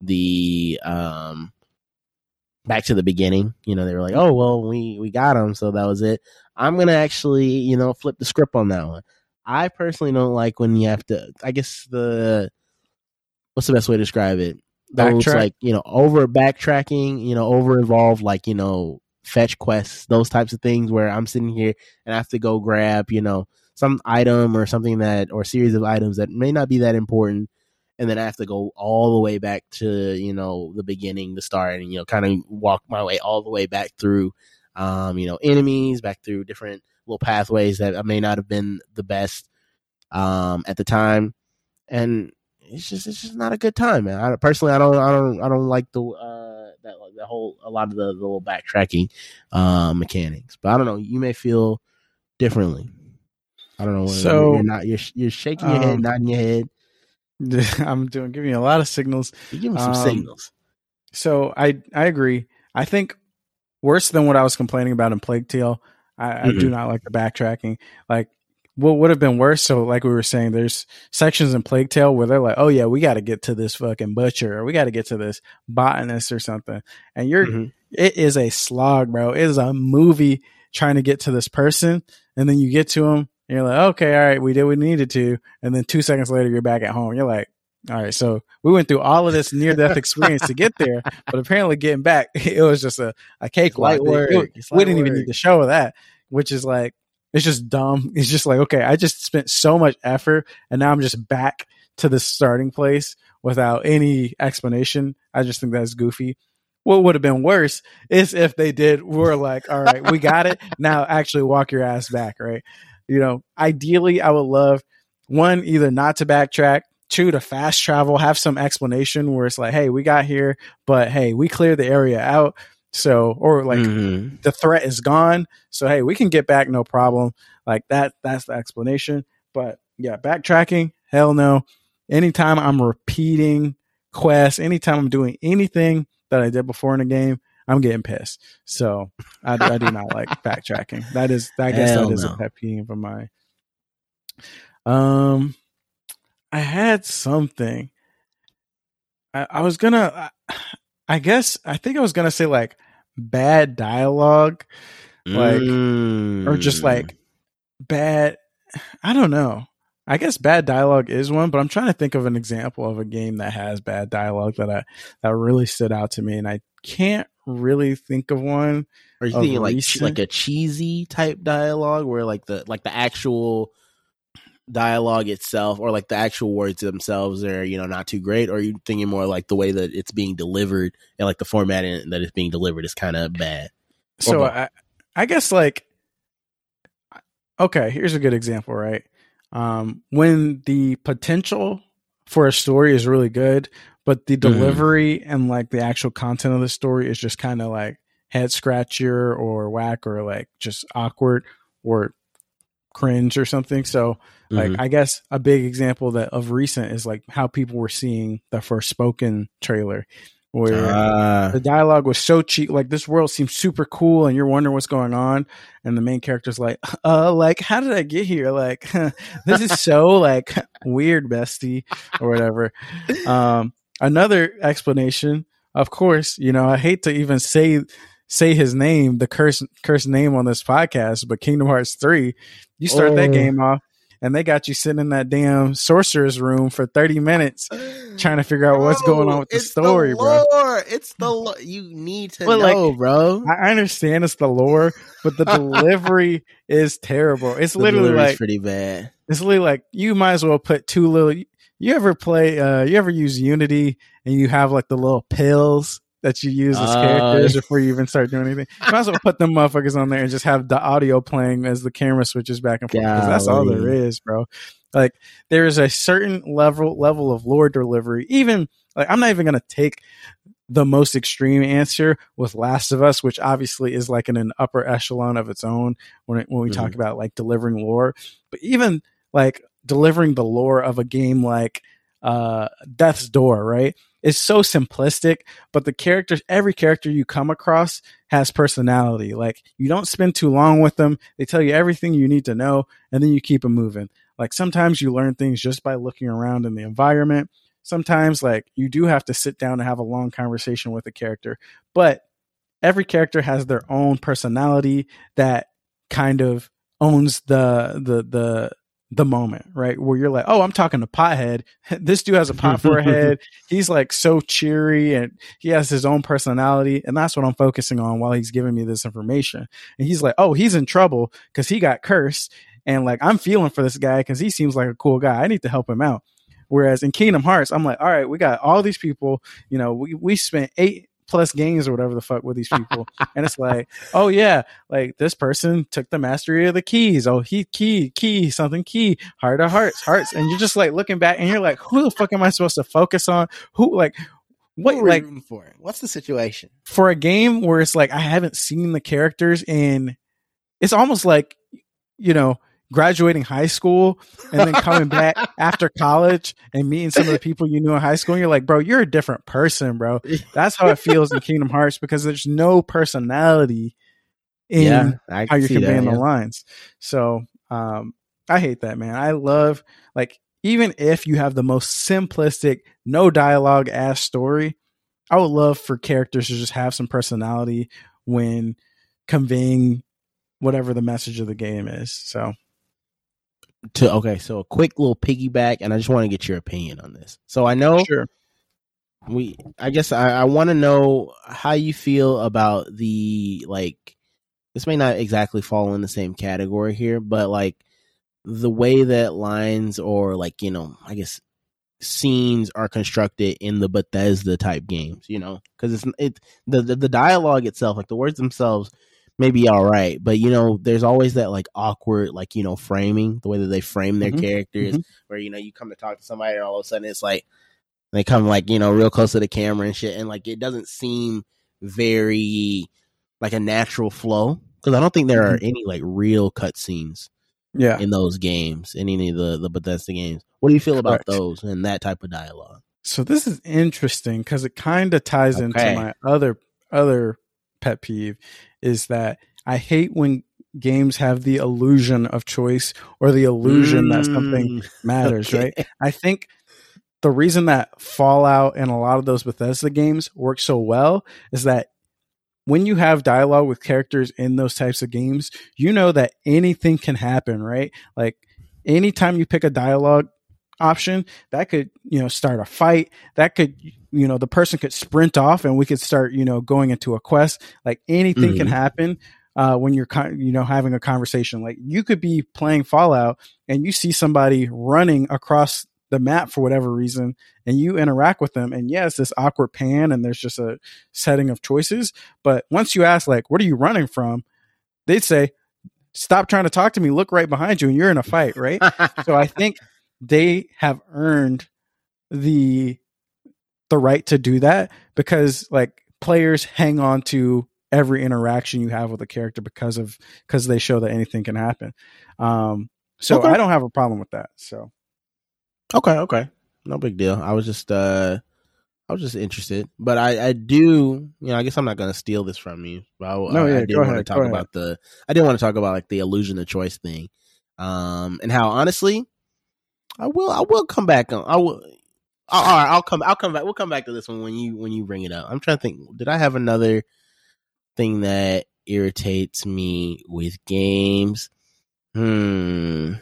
the um back to the beginning. You know, they were like, "Oh, well, we we got him, so that was it." I'm gonna actually, you know, flip the script on that one. I personally don't like when you have to. I guess the what's the best way to describe it? Those Backtrack. like you know over backtracking, you know, over involved, like you know fetch quests, those types of things where I'm sitting here and I have to go grab, you know, some item or something that or series of items that may not be that important and then I have to go all the way back to, you know, the beginning, the start and you know, kind of walk my way all the way back through um, you know, enemies, back through different little pathways that I may not have been the best um at the time. And it's just it's just not a good time, man. I, personally, I don't I don't I don't like the uh, the whole a lot of the, the little backtracking uh, mechanics. But I don't know. You may feel differently. I don't know. So you're not you're you're shaking your um, head, nodding your head. I'm doing giving you a lot of signals. You're giving some um, signals. So I I agree. I think worse than what I was complaining about in Plague Tale. I. I do mm-hmm. not like the backtracking. Like what would have been worse. So, like we were saying, there's sections in Plague Tale where they're like, "Oh yeah, we got to get to this fucking butcher, or we got to get to this botanist or something," and you're, mm-hmm. it is a slog, bro. It is a movie trying to get to this person, and then you get to him, and you're like, "Okay, all right, we did what we needed to," and then two seconds later, you're back at home. You're like, all right, so we went through all of this near death experience to get there, but apparently getting back, it was just a, a cake cakewalk. We, we didn't even need to show that, which is like, it's just dumb. It's just like, okay, I just spent so much effort and now I'm just back to the starting place without any explanation. I just think that's goofy. What would have been worse is if they did, were like, all right, we got it. Now actually walk your ass back, right? You know, ideally, I would love one, either not to backtrack, two, to fast travel, have some explanation where it's like, hey, we got here, but hey, we cleared the area out. So, or like mm-hmm. the threat is gone. So, hey, we can get back, no problem. Like that, that's the explanation. But yeah, backtracking, hell no. Anytime I'm repeating quests, anytime I'm doing anything that I did before in a game, I'm getting pissed. So I, I do not like backtracking. That is, I guess hell that is no. a pet peeve of mine. Um, I had something. I, I was gonna. I guess I think I was gonna say like bad dialogue, like mm. or just mm. like bad. I don't know. I guess bad dialogue is one, but I'm trying to think of an example of a game that has bad dialogue that I that really stood out to me, and I can't really think of one. Are you thinking like like a cheesy type dialogue where like the like the actual dialogue itself or like the actual words themselves are you know not too great or are you thinking more like the way that it's being delivered and like the format that it's being delivered is kind of bad so I, I guess like okay here's a good example right um when the potential for a story is really good but the mm-hmm. delivery mm-hmm. and like the actual content of the story is just kind of like head scratcher or whack or like just awkward or cringe or something. So like mm-hmm. I guess a big example that of recent is like how people were seeing the Forspoken trailer where uh, the dialogue was so cheap like this world seems super cool and you're wondering what's going on and the main character's like uh like how did i get here like this is so like weird bestie or whatever um another explanation of course you know i hate to even say say his name the curse curse name on this podcast but kingdom hearts 3 you start oh. that game off and they got you sitting in that damn sorcerer's room for 30 minutes trying to figure out what's going on with the story, the bro. It's the lo- you need to But, like, know, bro. I I understand it's the lore, but the delivery is terrible. It's The literally like pretty bad. it's literally like you might as well put two little. You ever play? uh You ever use Unity and you have like the little pills that you use as Uh, characters before you even start doing anything? You might as well put them motherfuckers on there and just have the audio playing as the camera switches back and forth. that's all there is, bro. Like there is a certain level level of lore delivery. Even like I'm not even gonna take the most extreme answer with Last of Us, which obviously is like in an upper echelon of its own when it, when we talk about like delivering lore. But even like delivering the lore of a game like uh, Death's Door, right? It's so simplistic, but the characters, every character you come across has personality. Like you don't spend too long with them. They tell you everything you need to know, and then you keep them moving. Like sometimes you learn things just by looking around in the environment. Sometimes like you do have to sit down and have a long conversation with a character, but every character has their own personality that kind of owns the the the the moment, right? Where you're like, oh, I'm talking to Pothead. This dude has a pot for a head. He's like so cheery and he has his own personality. And that's what I'm focusing on while he's giving me this information. And he's like, oh, he's in trouble because he got cursed. And like, I'm feeling for this guy because he seems like a cool guy. I need to help him out. Whereas in Kingdom Hearts, I'm like, all right, we got all these people. You know, we, we spent eight plus games or whatever the fuck with these people. and it's like, oh yeah, like this person took the mastery of the keys. Oh, he key, key, something key, heart of hearts, hearts. And you're just like looking back and you're like, who the fuck am I supposed to focus on? Who like what What like for? What's the situation? for a game where it's like I haven't seen the characters in it's almost like you know graduating high school and then coming back after college and meeting some of the people you knew in high school and you're like bro you're a different person bro. That's how it feels in kingdom hearts because there's no personality in I how you're see that, conveying yeah. the lines. So um i hate that man. I love like even if you have the most simplistic no dialogue ass story i would love for characters to just have some personality when conveying whatever the message of the game is so To okay, so a quick little piggyback, and I just want to get your opinion on this. So I know sure we i guess i, I want to know how you feel about the like this may not exactly fall in the same category here but like the way that lines or like you know i guess scenes are constructed in the bethesda type games you know because it's it the, the the dialogue itself like the words themselves may be all right but you know there's always that like awkward like you know framing the way that they frame their Mhm, characters where you know you come to talk to somebody and all of a sudden it's like they come like you know real close to the camera and shit and like it doesn't seem very like a natural flow because i don't think there are any like real cutscenes yeah. in those games in any of the the bethesda games. What do you feel about Correct. those and that type of dialogue? So this is interesting because it kind of ties into my other other pet peeve is that i hate when games have the illusion of choice or the illusion that something Mm, matters okay. right I think the reason that Fallout and a lot of those Bethesda games work so well is that when you have dialogue with characters in those types of games, you know that anything can happen, right? Like anytime you pick a dialogue option, that could, you know, start a fight. That could, you know, the person could sprint off and we could start, you know, going into a quest. Like anything can Mhm. happen uh, when you're, con- you know, having a conversation. Like you could be playing Fallout and you see somebody running across the map for whatever reason and you interact with them and yes this awkward pan and there's just a setting of choices but once you ask like what are you running from they'd say stop trying to talk to me look right behind you and you're in a fight right so i think they have earned the the right to do that because like players hang on to every interaction you have with a character because of because they show that anything can happen um so Okay. i don't have a problem with that so Okay, okay. No big deal. I was just uh I was just interested. But I I do, you know, I guess I'm not going to steal this from you. But I, No, yeah, I did want ahead, to talk ahead. about the I didn't want to talk about like the illusion of choice thing. Um and how honestly I will I will come back on. I will all right, I'll come I'll come back. We'll come back to this one when you when you bring it up. I'm trying to think did I have another thing that irritates me with games? Hmm.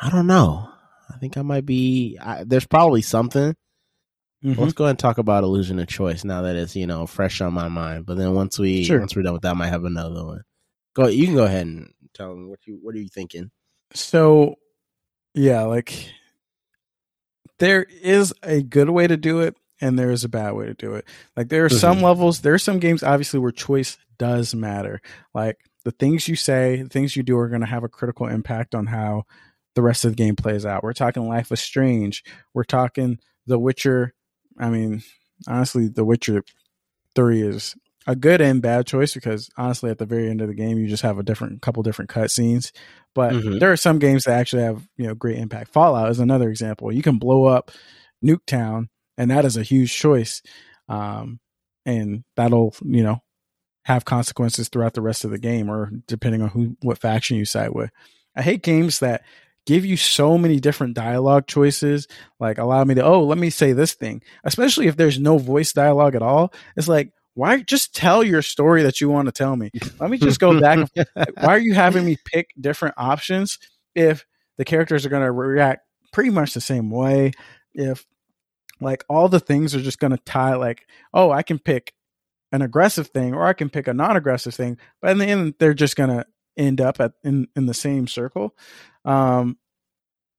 I don't know. I think I might be. I, there's probably something. Mhm. Let's go ahead and talk about illusion of choice now that it's you know fresh on my mind. But then once we Sure. once we're done with that, I might have another one. Go. You can go ahead and tell me what you what are you thinking. So, yeah, like there is a good way to do it and there is a bad way to do it. Like there are some Mhm. levels, there are some games obviously where choice does matter. Like the things you say, the things you do are going to have a critical impact on how the rest of the game plays out. We're talking Life is Strange. We're talking The Witcher. I mean, honestly, The Witcher 3 is a good and bad choice because honestly, at the very end of the game, you just have a different couple different cutscenes. But Mhm. there are some games that actually have you know great impact. Fallout is another example. You can blow up Nuketown, and that is a huge choice, um, and that'll you know have consequences throughout the rest of the game, or depending on who what faction you side with. I hate games that give you so many different dialogue choices like allow me to oh let me say this thing especially if there's no voice dialogue at all it's like why just tell your story that you want to tell me? Let me just go back why are you having me pick different options if the characters are going to react pretty much the same way? If like all the things are just going to tie like oh i can pick an aggressive thing or i can pick a non-aggressive thing but in the end they're just going to end up at in in the same circle. Um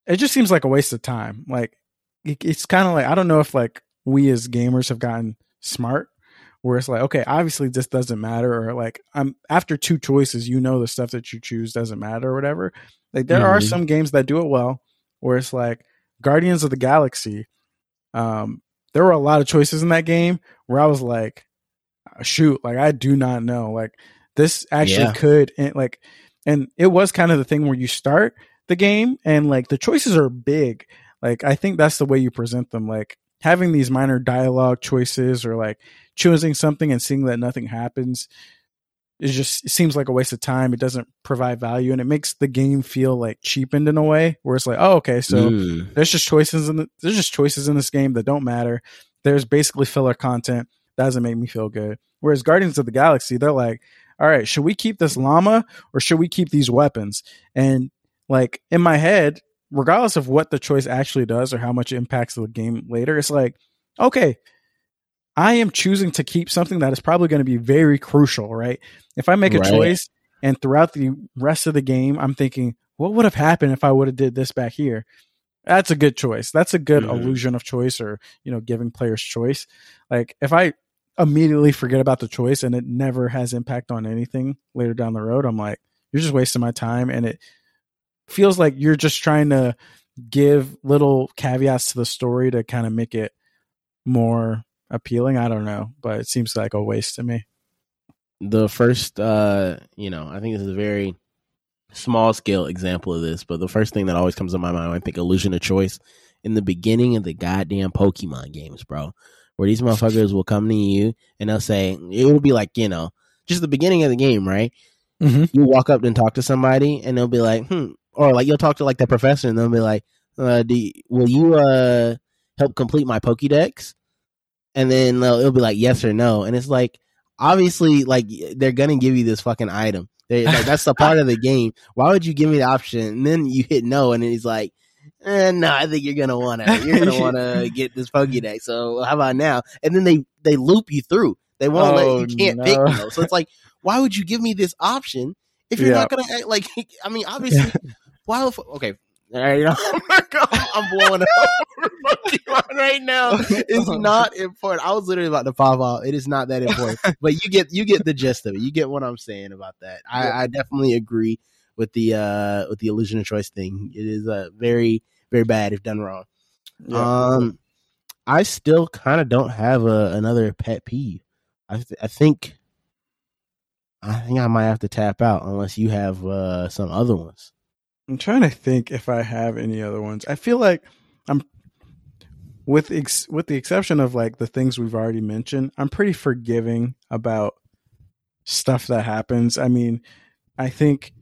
it just seems like a waste of time. Like it, it's kind of like i don't know if like we as gamers have gotten smart where it's like okay obviously this doesn't matter or like i'm after two choices you know the stuff that you choose doesn't matter or whatever like there are Mhm. some games that do it well where it's like guardians of the galaxy um there were a lot of choices in that game where i was like shoot like i do not know like this actually Yeah. could and like and it was kind of the thing where you start the game and like the choices are big like i think that's the way you present them like having these minor dialogue choices or like choosing something and seeing that nothing happens it just it seems like a waste of time it doesn't provide value and it makes the game feel like cheapened in a way where it's like oh okay so Mm. there's just choices in the, there's just choices in this game that don't matter. There's basically filler content that doesn't make me feel good. Whereas Guardians of the Galaxy, they're like, all right, should we keep this llama or should we keep these weapons? And like in my head, regardless of what the choice actually does or how much it impacts the game later, it's like, okay, I am choosing to keep something that is probably going to be very crucial, right? If I make a Right. choice and throughout the rest of the game, I'm thinking, what would have happened if I would have did this back here? That's a good choice. That's a good Mhm. illusion of choice or, you know, giving players choice. Like if I immediately forget about the choice and it never has impact on anything later down the road, I'm like, you're just wasting my time and it feels like you're just trying to give little caveats to the story to kind of make it more appealing. I don't know, but it seems like a waste to me. the first uh you know i think this is a very small scale example of this but the first thing that always comes to my mind when i think illusion of choice in the beginning of the goddamn pokemon games bro where these motherfuckers will come to you and they'll say it will be like you know just the beginning of the game right Mm-hmm. you walk up and talk to somebody and they'll be like hmm or like you'll talk to like the professor and they'll be like uh do you, will you uh help complete my pokédex and then it'll be like yes or no. And it's like obviously like they're gonna give you this fucking item. They, like that's the part of the game. Why would you give me the option? And then you hit no and he's like eh, no i think you're gonna wanna you're gonna wanna get this pokédex so how about now? And then they they loop you through. They won't Oh, let you can't pick no. no. So it's like why would you give me this option if you're Yeah. not gonna act like i mean obviously why fu- okay right, you know, I'm blowing up right now. It's not important. I was literally about to pop off. It is not that important, but you get you get the gist of it. You get what I'm saying about that. I, I definitely agree with the uh with the illusion of choice thing. It is uh, very very bad if done wrong. Um, I still kind of don't have a, another pet peeve. I th- I think I think I might have to tap out unless you have uh some other ones. I'm trying to think if I have any other ones. I feel like I'm with ex- with the exception of like the things we've already mentioned. I'm pretty forgiving about stuff that happens. I mean, I think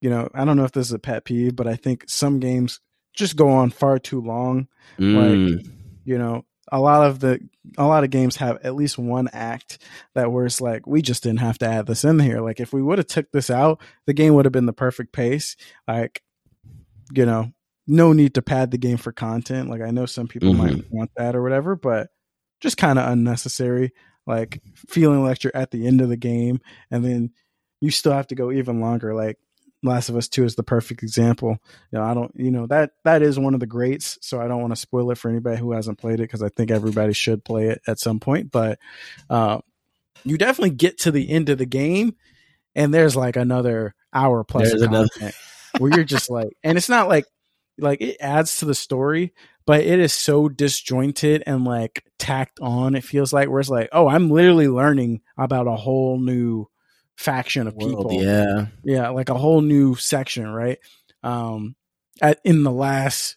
you know, I don't know if this is a pet peeve, but I think some games just go on far too long. Like, mm. you know, a lot of the a lot of games have at least one act that where it's like we just didn't have to add this in here. Like if we would have took this out, the game would have been the perfect pace. Like, you know, no need to pad the game for content. Like I know some people Mhm. might want that or whatever, but just kind of unnecessary. Like feeling like you're at the end of the game and then you still have to go even longer. Like Last of Us Two is the perfect example. You know, I don't, you know that that is one of the greats. So I don't want to spoil it for anybody who hasn't played it because I think everybody should play it at some point. But uh, you definitely get to the end of the game, and there's like another hour plus There's of another- content where you're just like, and it's not like like it adds to the story, but it is so disjointed and like tacked on. It feels like where it's like, oh, I'm literally learning about a whole new faction of World, people yeah. yeah like a whole new section right um at, in the last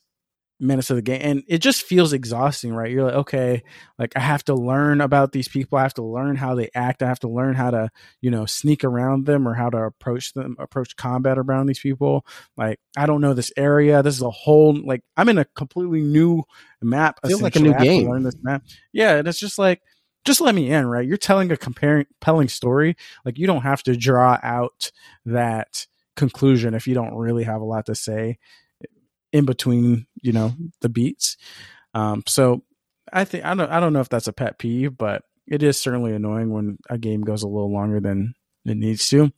minutes of the game and it just feels exhausting right? You're like okay like i have to learn about these people. I have to learn how they act. I have to learn how to you know sneak around them or how to approach them approach combat around these people. Like i don't know this area. This is a whole like i'm in a completely new map Feels like a new I have to game. learn this map. Yeah and it's just like just let me in right? You're telling a comparing compelling story. Like you don't have to draw out that conclusion if you don't really have a lot to say in between you know the beats. Um so i think i don't i don't know if that's a pet peeve but it is certainly annoying when a game goes a little longer than it needs to.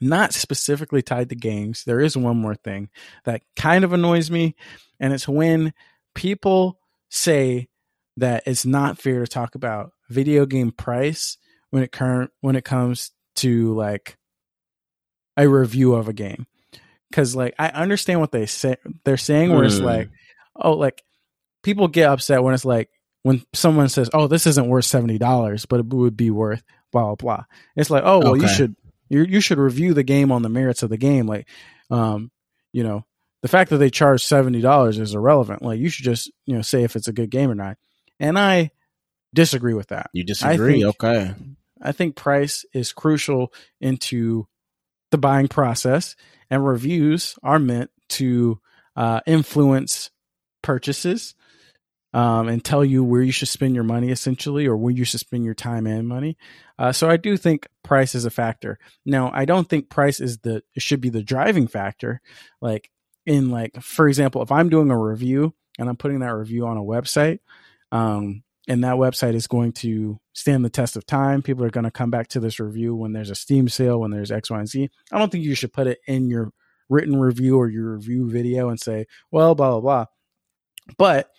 Not specifically tied to games. There is one more thing that kind of annoys me and it's when people say that it's not fair to talk about video game price when it current when it comes to like a review of a game because like i understand what they say they're saying where it's Hmm. like oh like people get upset when it's like when someone says oh this isn't worth $70 but it would be worth blah blah blah. It's like oh well you should you you should review the game on the merits of the game. Like um you know the fact that they charge $70 is irrelevant. Like you should just you know say if it's a good game or not. And i disagree with that. You disagree? think- okay. I think price is crucial into the buying process, and reviews are meant to uh, influence purchases um, and tell you where you should spend your money, essentially, or where you should spend your time and money. Uh, so I do think price is a factor. Now, I don't think price is the it should be the driving factor. Like in like, for example, if I'm doing a review and I'm putting that review on a website, um, and that website is going to stand the test of time. People are going to come back to this review when there's a Steam sale, when there's X, Y, and Z. I don't think you should put it in your written review or your review video and say, well, blah, blah, blah. But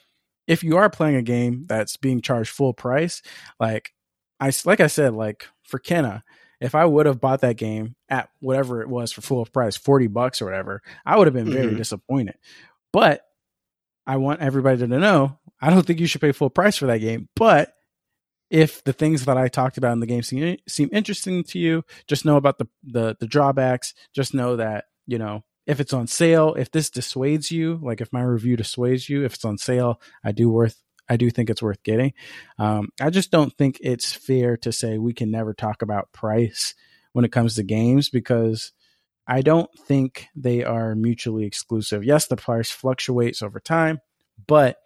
if you are playing a game that's being charged full price, like I, like I said, like for Kena, if I would have bought that game at whatever it was for full price, 40 bucks or whatever, I would have been very Mhm. disappointed. But I want everybody to know I don't think you should pay full price for that game. But if the things that I talked about in the game seem, seem interesting to you, just know about the, the the drawbacks. Just know that you know if it's on sale, if this dissuades you, like if my review dissuades you, if it's on sale, I do worth I do think it's worth getting. Um, I just don't think it's fair to say we can never talk about price when it comes to games because I don't think they are mutually exclusive. Yes, the price fluctuates over time, but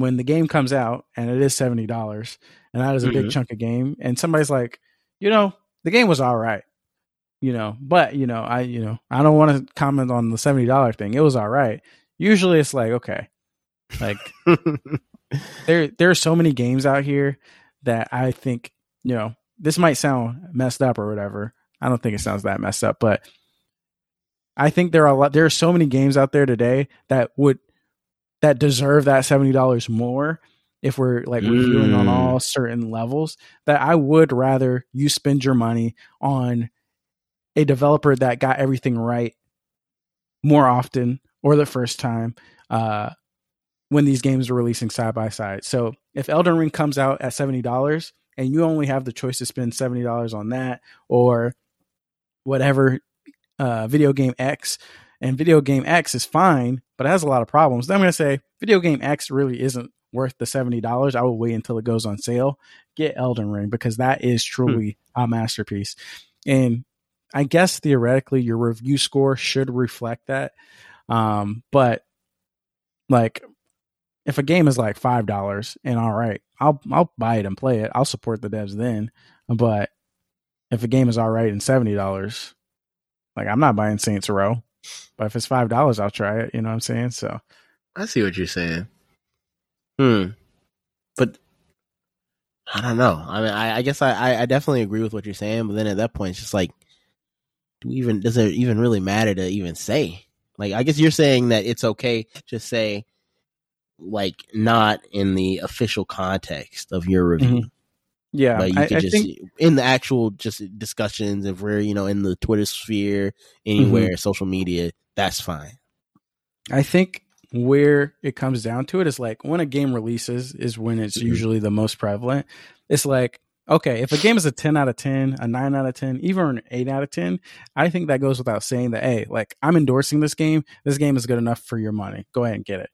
when the game comes out and it is seventy dollars, and that is a big Mhm. chunk of game, and somebody's like, you know, the game was all right, you know, but you know, I you know, I don't want to comment on the seventy dollar thing. It was all right. Usually, it's like okay, like there there are so many games out here that I think you know this might sound messed up or whatever. I don't think it sounds that messed up, but I think there are a lot. There are so many games out there today that would that deserve that seventy dollars more if we're like reviewing on Mm. all certain levels. That I would rather you spend your money on a developer that got everything right more often or the first time uh, when these games are releasing side by side. So if Elden Ring comes out at seventy dollars and you only have the choice to spend seventy dollars on that or whatever uh, video game X, and video game X is fine, but it has a lot of problems. Then I'm going to say video game X really isn't worth the seventy dollars. I will wait until it goes on sale. Get Elden Ring because that is truly a masterpiece. And I guess theoretically your review score should reflect that. Um, but like if a game is like five dollars and all right, I'll I'll buy it and play it. I'll support the devs then. But if a game is all right and seventy dollars, like I'm not buying Saints Row. But if it's five dollars, I'll try it. You know what I'm saying? So I see what you're saying. Hmm. But I don't know. I mean, I, I guess I, I, I definitely agree with what you're saying. But then at that point, it's just like, do we even does it even really matter to even say? Like, I guess you're saying that it's okay to say, like, not in the official context of your review. Yeah, but you I, could I just think in the actual just discussions if we're you know in the Twitter sphere anywhere social media that's fine. I think where it comes down to it is like when a game releases is when it's Mhm. usually the most prevalent. It's like, okay, if a game is a 10 out of 10, a 9 out of 10, even an 8 out of 10, I think that goes without saying that, hey, like I'm endorsing this game. This game is good enough for your money. Go ahead and get it.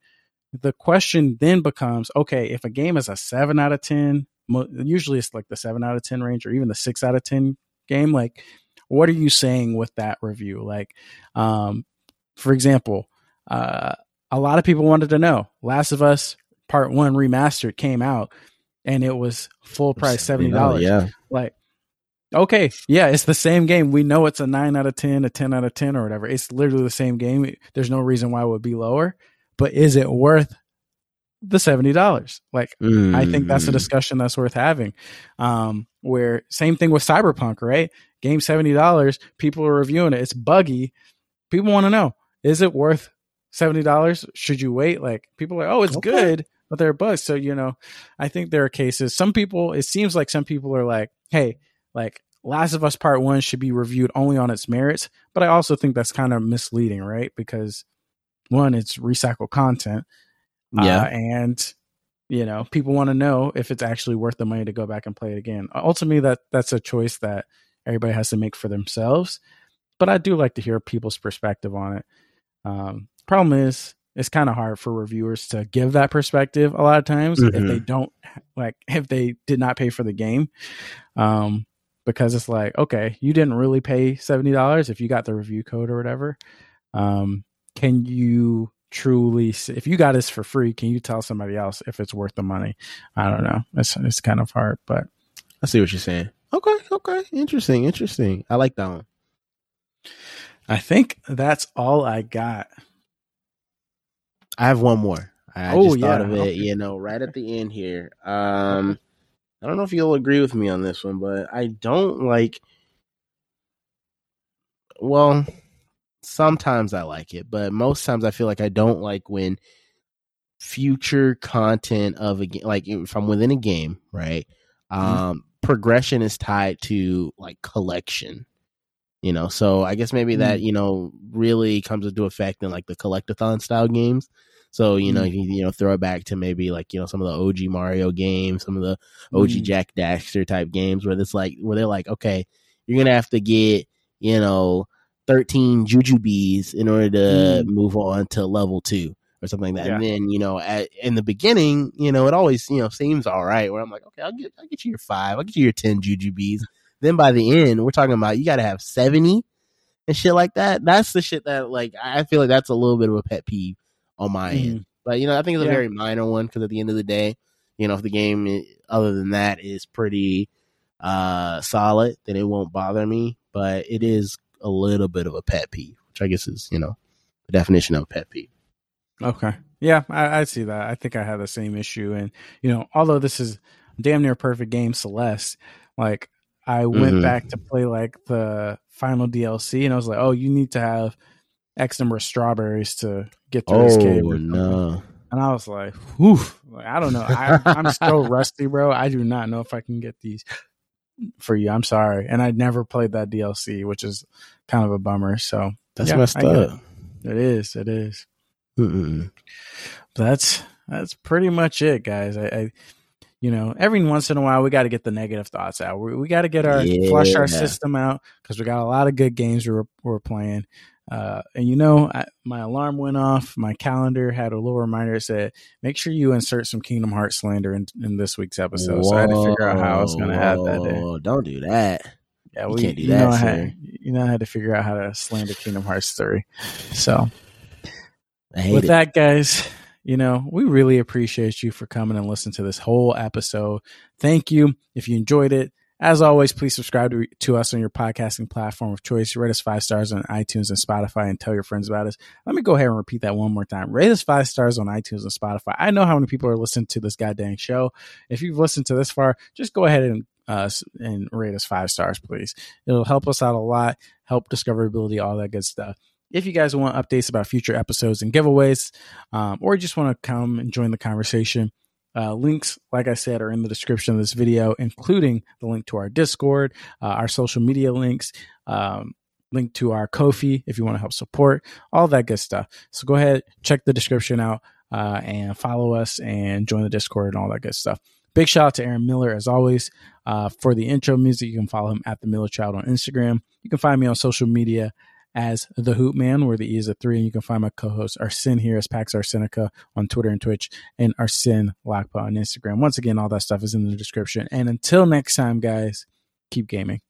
The question then becomes, okay, if a game is a 7 out of 10, mo- usually it's like the 7 out of 10 range or even the 6 out of 10 game, like what are you saying with that review? Like, um, for example, uh, a lot of people wanted to know Last of Us Part One remastered came out, and it was full price seventy dollars. Yeah. Like, okay, yeah, it's the same game. We know it's a nine out of ten, a ten out of ten, or whatever. It's literally the same game. There's no reason why it would be lower. But is it worth the seventy dollars? Like, I think that's a Mm. discussion that's worth having. Um, where same thing with Cyberpunk, right? Game seventy dollars, people are reviewing it. It's buggy. People want to know: is it worth seventy dollars? Should you wait? Like people are, oh, it's Okay. good, but there are bugs. So you know, I think there are cases. Some people, it seems like some people are like, hey, like Last of Us Part One should be reviewed only on its merits. But I also think that's kind of misleading, right? Because one, it's recycled content. Yeah. Uh, and you know, people want to know if it's actually worth the money to go back and play it again. Ultimately, that that's a choice that everybody has to make for themselves. But I do like to hear people's perspective on it. Um, problem is, it's kind of hard for reviewers to give that perspective a lot of times if Mhm. they don't like if they did not pay for the game. Um, because it's like, okay, you didn't really pay seventy dollars if you got the review code or whatever. Um, can you truly if you got this for free can you tell somebody else if it's worth the money i don't know it's it's kind of hard but I see what you're saying. Okay, okay. Interesting, interesting. I like that one. i think that's all i got I have one more. I Oh, just thought yeah, of it, okay. you know, right at the end here. Um I don't know if you'll agree with me on this one, but I don't like well, sometimes I like it, but most times I feel like I don't like when future content of a game like if I'm within a game, right? Um progression is tied to like collection. You know, so I guess maybe that, you know, really comes into effect in like the collectathon style games. So, you know, Mm. you, you know, throw it back to maybe like, you know, some of the OG Mario games, some of the OG Mm. Jack Daxter type games where it's like where they're like, okay, you're gonna have to get, you know, 13 jujubes in order to Mm. move on to level two or something like that. And then, you know, at, in the beginning, you know, it always, you know, seems all right where I'm like, okay, I'll get I'll get you your five, I'll get you your 10 jujubes. Then by the end, we're talking about you gotta have 70 and shit like that. That's the shit that like I feel like that's a little bit of a pet peeve on my Mhm. end. But you know, I think it's a Yeah. very minor one because at the end of the day, you know, if the game other than that is pretty uh solid, then it won't bother me. But it is a little bit of a pet peeve, which I guess is you know the definition of a pet peeve. Okay. Yeah, I, I see that. I think I have the same issue. And, you know, although this is damn near perfect game, Celeste, like I went Mhm. back to play like the final DLC and I was like, oh, you need to have X number of strawberries to get through this game. Oh no! And I was like, whew, like, I don't know. I, I'm still rusty, bro. I do not know if I can get these for you. I'm sorry. And I never played that DLC, which is kind of a bummer. So That's Yeah, messed up. it is. It is. That's that's pretty much it, guys. I, I you know, every once in a while we got to get the negative thoughts out. We, we got to get our flush our system out because we got a lot of good games we're we're playing. Uh, and you know, I, my alarm went off. My calendar had a little reminder that said, "Make sure you insert some Kingdom Hearts slander in, in this week's episode." So I had to figure out how I was going to have that day. Don't do that. Yeah, You we can't do you that, know, had, you know, I had to figure out how to slander Kingdom Hearts three. So with it. that, guys, you know, we really appreciate you for coming and listening to this whole episode. Thank you. If you enjoyed it, As always, please subscribe to, to us on your podcasting platform of choice. Rate us five stars on iTunes and Spotify and tell your friends about us. Let me go ahead and repeat that one more time. Rate us five stars on iTunes and Spotify. I know how many people are listening to this goddamn show. If you've listened to this far, just go ahead and uh, and rate us five stars, please. It'll help us out a lot, help discoverability, all that good stuff. If you guys want updates about future episodes and giveaways, um, or you just want to come and join the conversation, uh, links, like I said, are in the description of this video, including the link to our Discord, uh, our social media links, um, link to our Ko-fi if you want to help support, all that good stuff. So go ahead, check the description out, uh, and follow us and join the Discord and all that good stuff. Big shout out to Aaron Miller as always uh, for the intro music. You can follow him at the Miller Child on Instagram. You can find me on social media as the Hoop Man, where the E is a three, and you can find my co-host Arsene here as Pax Arsenica on Twitter and Twitch, and Arsene Lakpa on Instagram. Once again, all that stuff is in the description. And until next time, guys, keep gaming.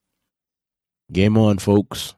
Game on, folks.